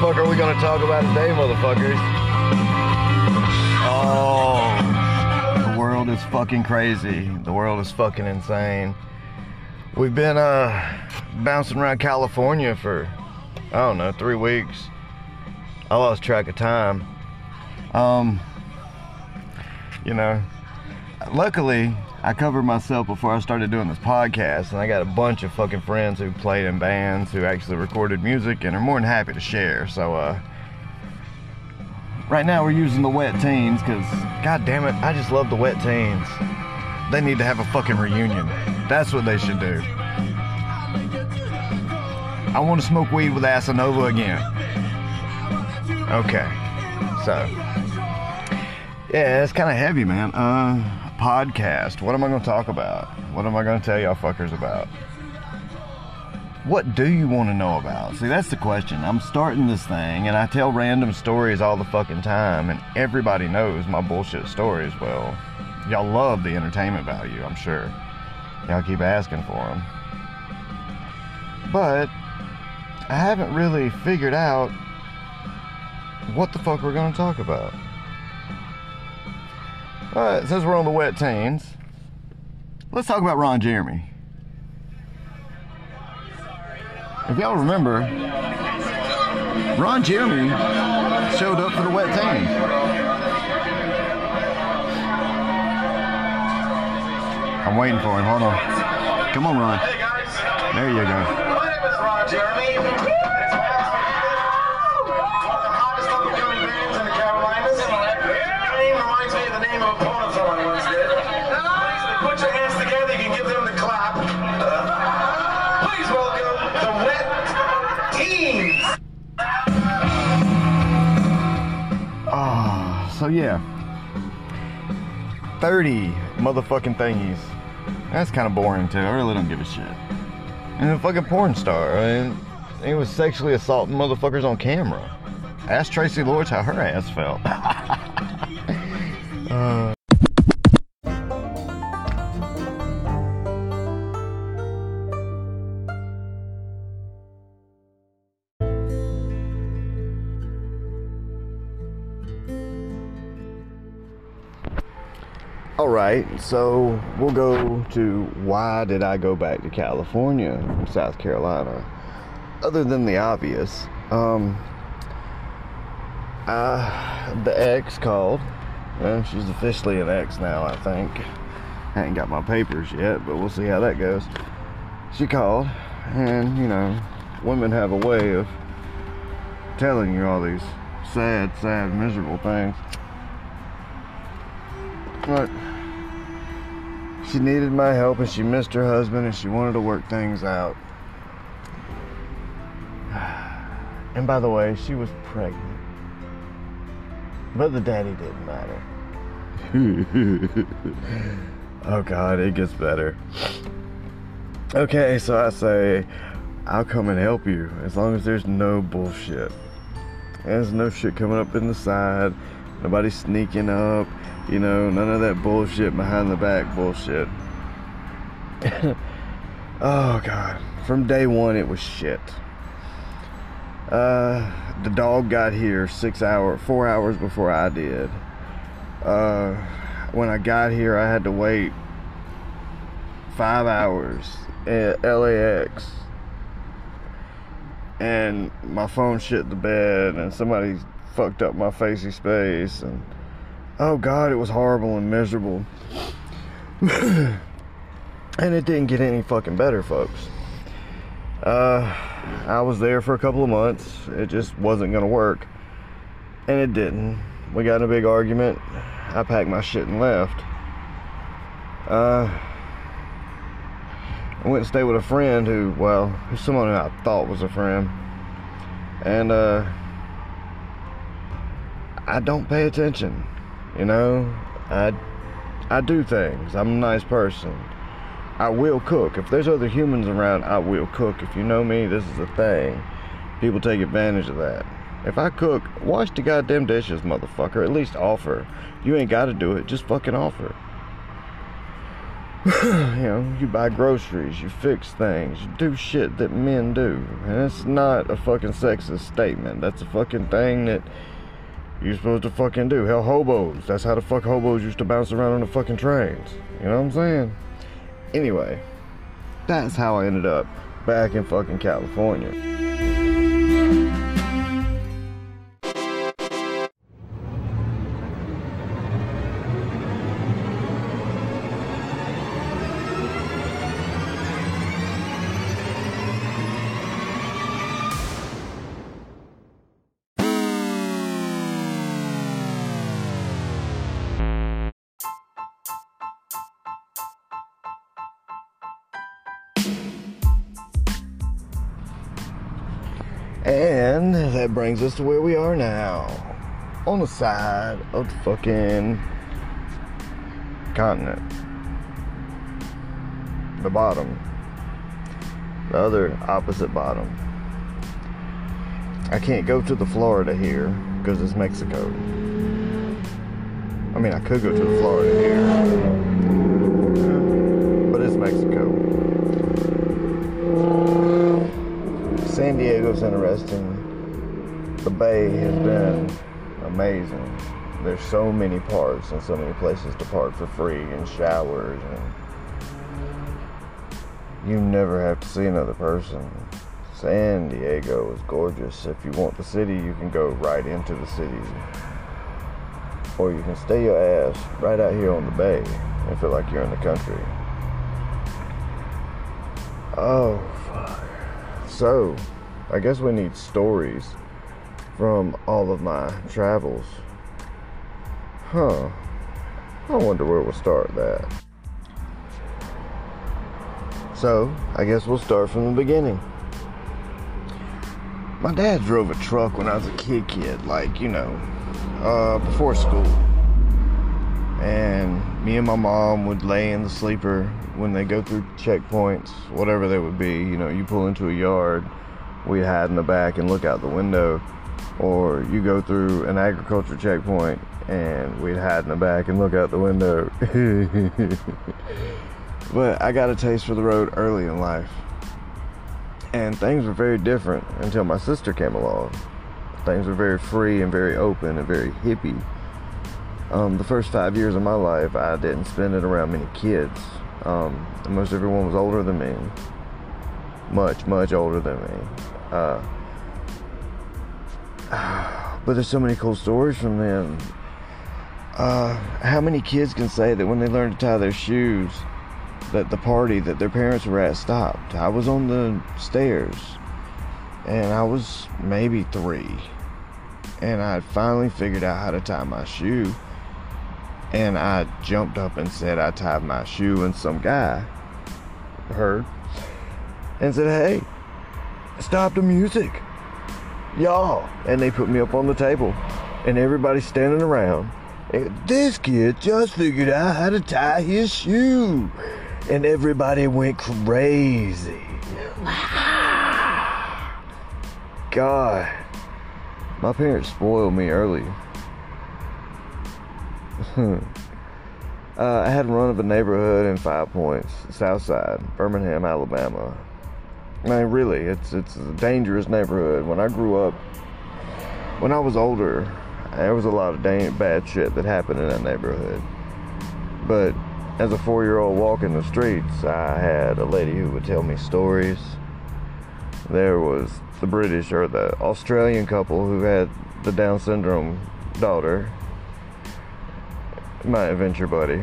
fuck are we gonna talk about today, motherfuckers? Oh, the world is fucking crazy. The world is fucking insane. We've been uh bouncing around California for I don't know three weeks. I lost track of time. Um, you know, luckily I covered myself before I started doing this podcast, and I got a bunch of fucking friends who played in bands who actually recorded music and are more than happy to share. So, uh, right now we're using the wet teens because, god damn it, I just love the wet teens. They need to have a fucking reunion. That's what they should do. I want to smoke weed with Asanova again. Okay, so yeah, it's kind of heavy, man. Uh, podcast. What am I going to talk about? What am I going to tell y'all fuckers about? What do you want to know about? See, that's the question. I'm starting this thing and I tell random stories all the fucking time, and everybody knows my bullshit stories. Well, y'all love the entertainment value, I'm sure. Y'all keep asking for them. But I haven't really figured out what the fuck we're going to talk about. Alright, since we're on the wet teens, let's talk about Ron Jeremy. If y'all remember, Ron Jeremy showed up for the wet teens. I'm waiting for him. Hold on. Come on, Ron. There you go. Yeah. 30 motherfucking thingies. That's kind of boring too. I really don't give a shit. And a fucking porn star. I mean, he was sexually assaulting motherfuckers on camera. Ask Traci Lords how her ass felt. Uh, right, so we'll go to why did I go back to California from South Carolina? Other than the obvious, um, uh, the ex called. Well, she's officially an ex now, I think. I ain't got my papers yet, but we'll see how that goes. She called, and you know, women have a way of telling you all these sad, sad, miserable things. But she needed my help and she missed her husband and she wanted to work things out. And by the way, she was pregnant. But the daddy didn't matter. oh god, it gets better. Okay, so I say, I'll come and help you as long as there's no bullshit. There's no shit coming up in the side, nobody sneaking up, you know, none of that bullshit behind the back bullshit. oh god, from day one it was shit. Uh, the dog got here six hours, four hours before I did. Uh, when I got here, I had to wait five hours at LAX, and my phone shit the bed, and somebody fucked up my facey space, and oh god, it was horrible and miserable. and it didn't get any fucking better, folks. Uh, I was there for a couple of months. It just wasn't gonna work, and it didn't. We got in a big argument. I packed my shit and left. Uh, I went and stayed with a friend who, well, who's someone who I thought was a friend, and uh, I don't pay attention. You know, I I do things. I'm a nice person. I will cook. If there's other humans around, I will cook. If you know me, this is a thing. People take advantage of that. If I cook, wash the goddamn dishes, motherfucker. At least offer. You ain't gotta do it, just fucking offer. you know, you buy groceries, you fix things, you do shit that men do. And it's not a fucking sexist statement. That's a fucking thing that you're supposed to fucking do. Hell, hobos. That's how the fuck hobos used to bounce around on the fucking trains. You know what I'm saying? Anyway, that's how I ended up back in fucking California. And that brings us to where we are now. On the side of the fucking continent. The bottom. The other opposite bottom. I can't go to the Florida here because it's Mexico. I mean, I could go to the Florida here, but it's Mexico. San Diego's interesting. The Bay has been amazing. There's so many parks and so many places to park for free and showers and you never have to see another person. San Diego is gorgeous. If you want the city, you can go right into the city. Or you can stay your ass right out here on the bay and feel like you're in the country. Oh, fuck. So, I guess we need stories from all of my travels. Huh. I wonder where we'll start that. So, I guess we'll start from the beginning. My dad drove a truck when I was a kid, kid, like, you know, uh, before school. And me and my mom would lay in the sleeper when they go through checkpoints, whatever they would be. You know, you pull into a yard, we'd hide in the back and look out the window. Or you go through an agriculture checkpoint and we'd hide in the back and look out the window. but I got a taste for the road early in life. And things were very different until my sister came along. Things were very free and very open and very hippie. Um, the first five years of my life, I didn't spend it around many kids. Um, most everyone was older than me. Much, much older than me. Uh, but there's so many cool stories from them. Uh, how many kids can say that when they learned to tie their shoes, that the party that their parents were at stopped? I was on the stairs, and I was maybe three, and I finally figured out how to tie my shoe. And I jumped up and said I tied my shoe, and some guy heard and said, "Hey, stop the music, y'all!" And they put me up on the table, and everybody's standing around. And this kid just figured out how to tie his shoe, and everybody went crazy. God, my parents spoiled me early. uh, I had run of a neighborhood in Five Points, South Side, Birmingham, Alabama. I mean, really, it's it's a dangerous neighborhood. When I grew up, when I was older, there was a lot of dang, bad shit that happened in that neighborhood. But as a four-year-old walking the streets, I had a lady who would tell me stories. There was the British or the Australian couple who had the Down syndrome daughter my adventure buddy.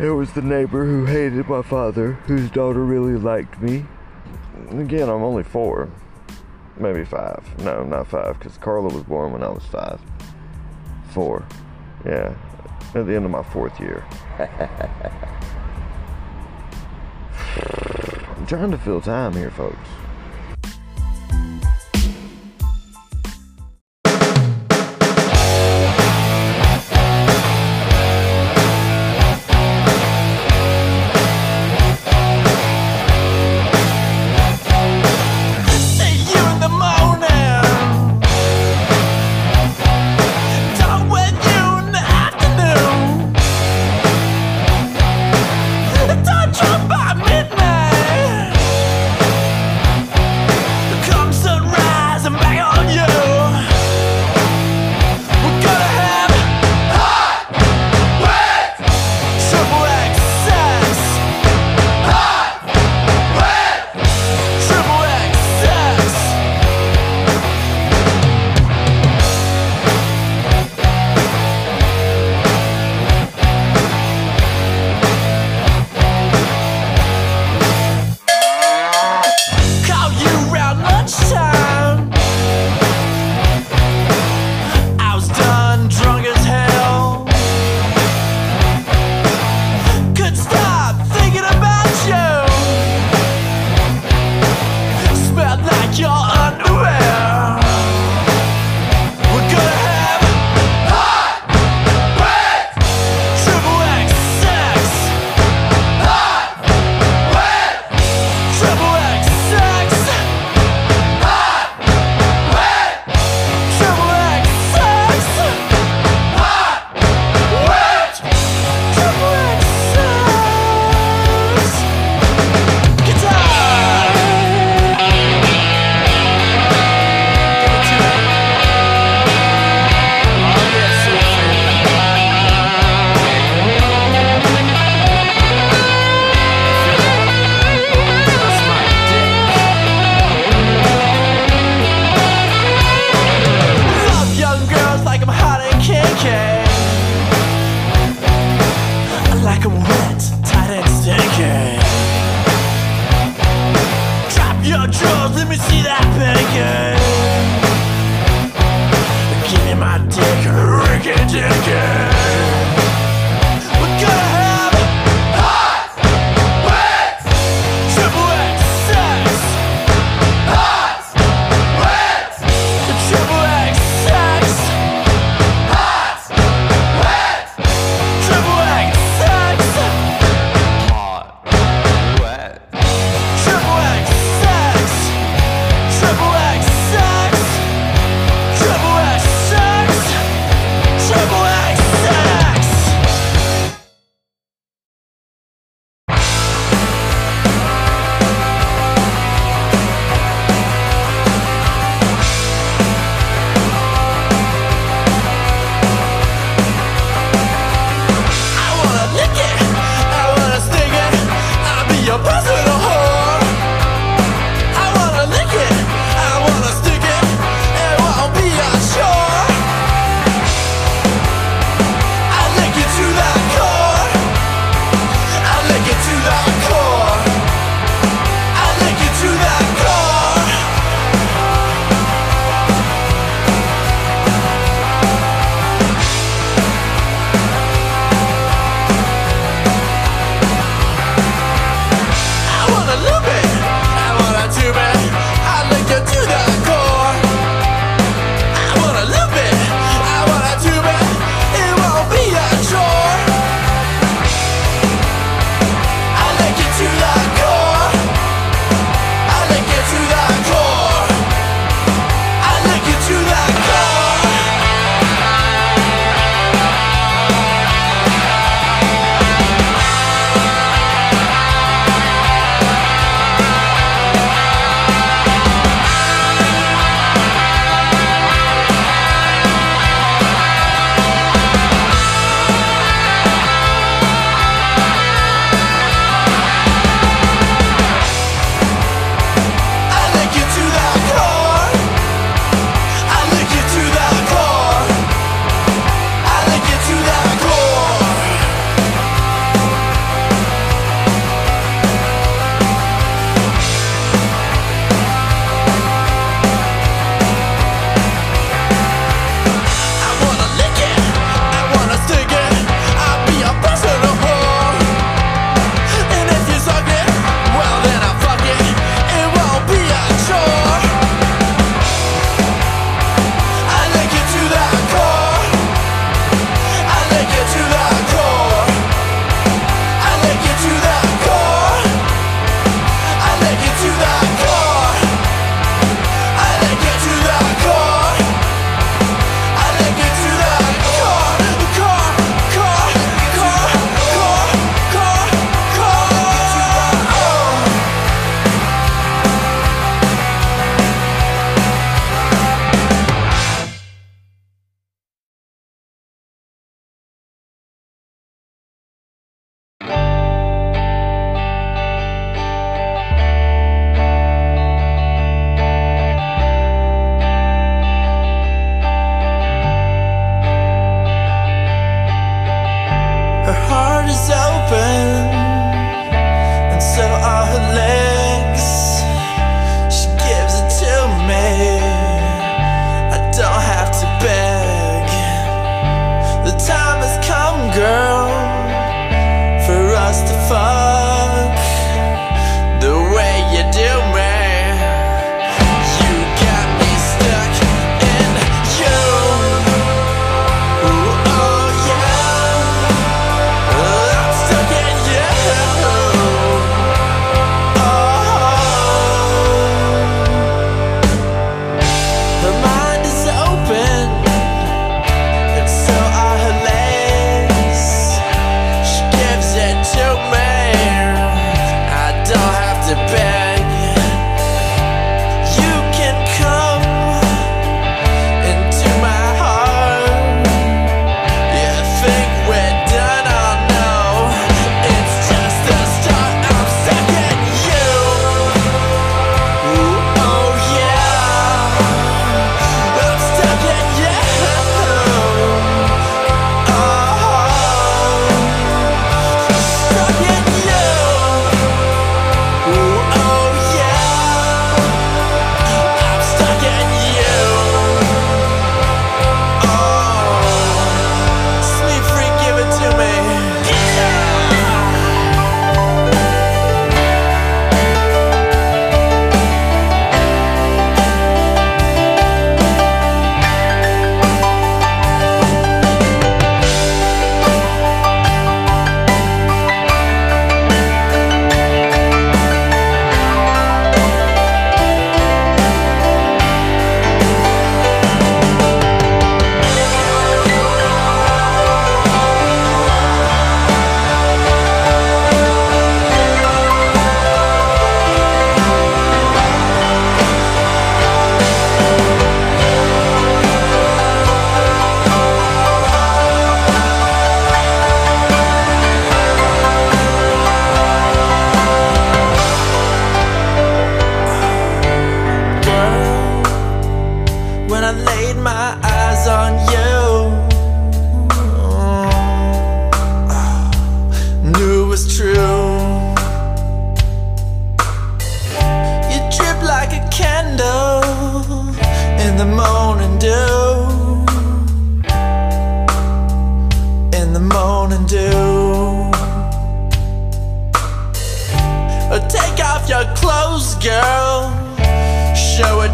It was the neighbor who hated my father, whose daughter really liked me. Again, I'm only four, maybe five. No, not five, because Carla was born when I was five. Four, yeah, at the end of my fourth year. I'm trying to fill time here, folks.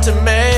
To me.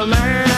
The land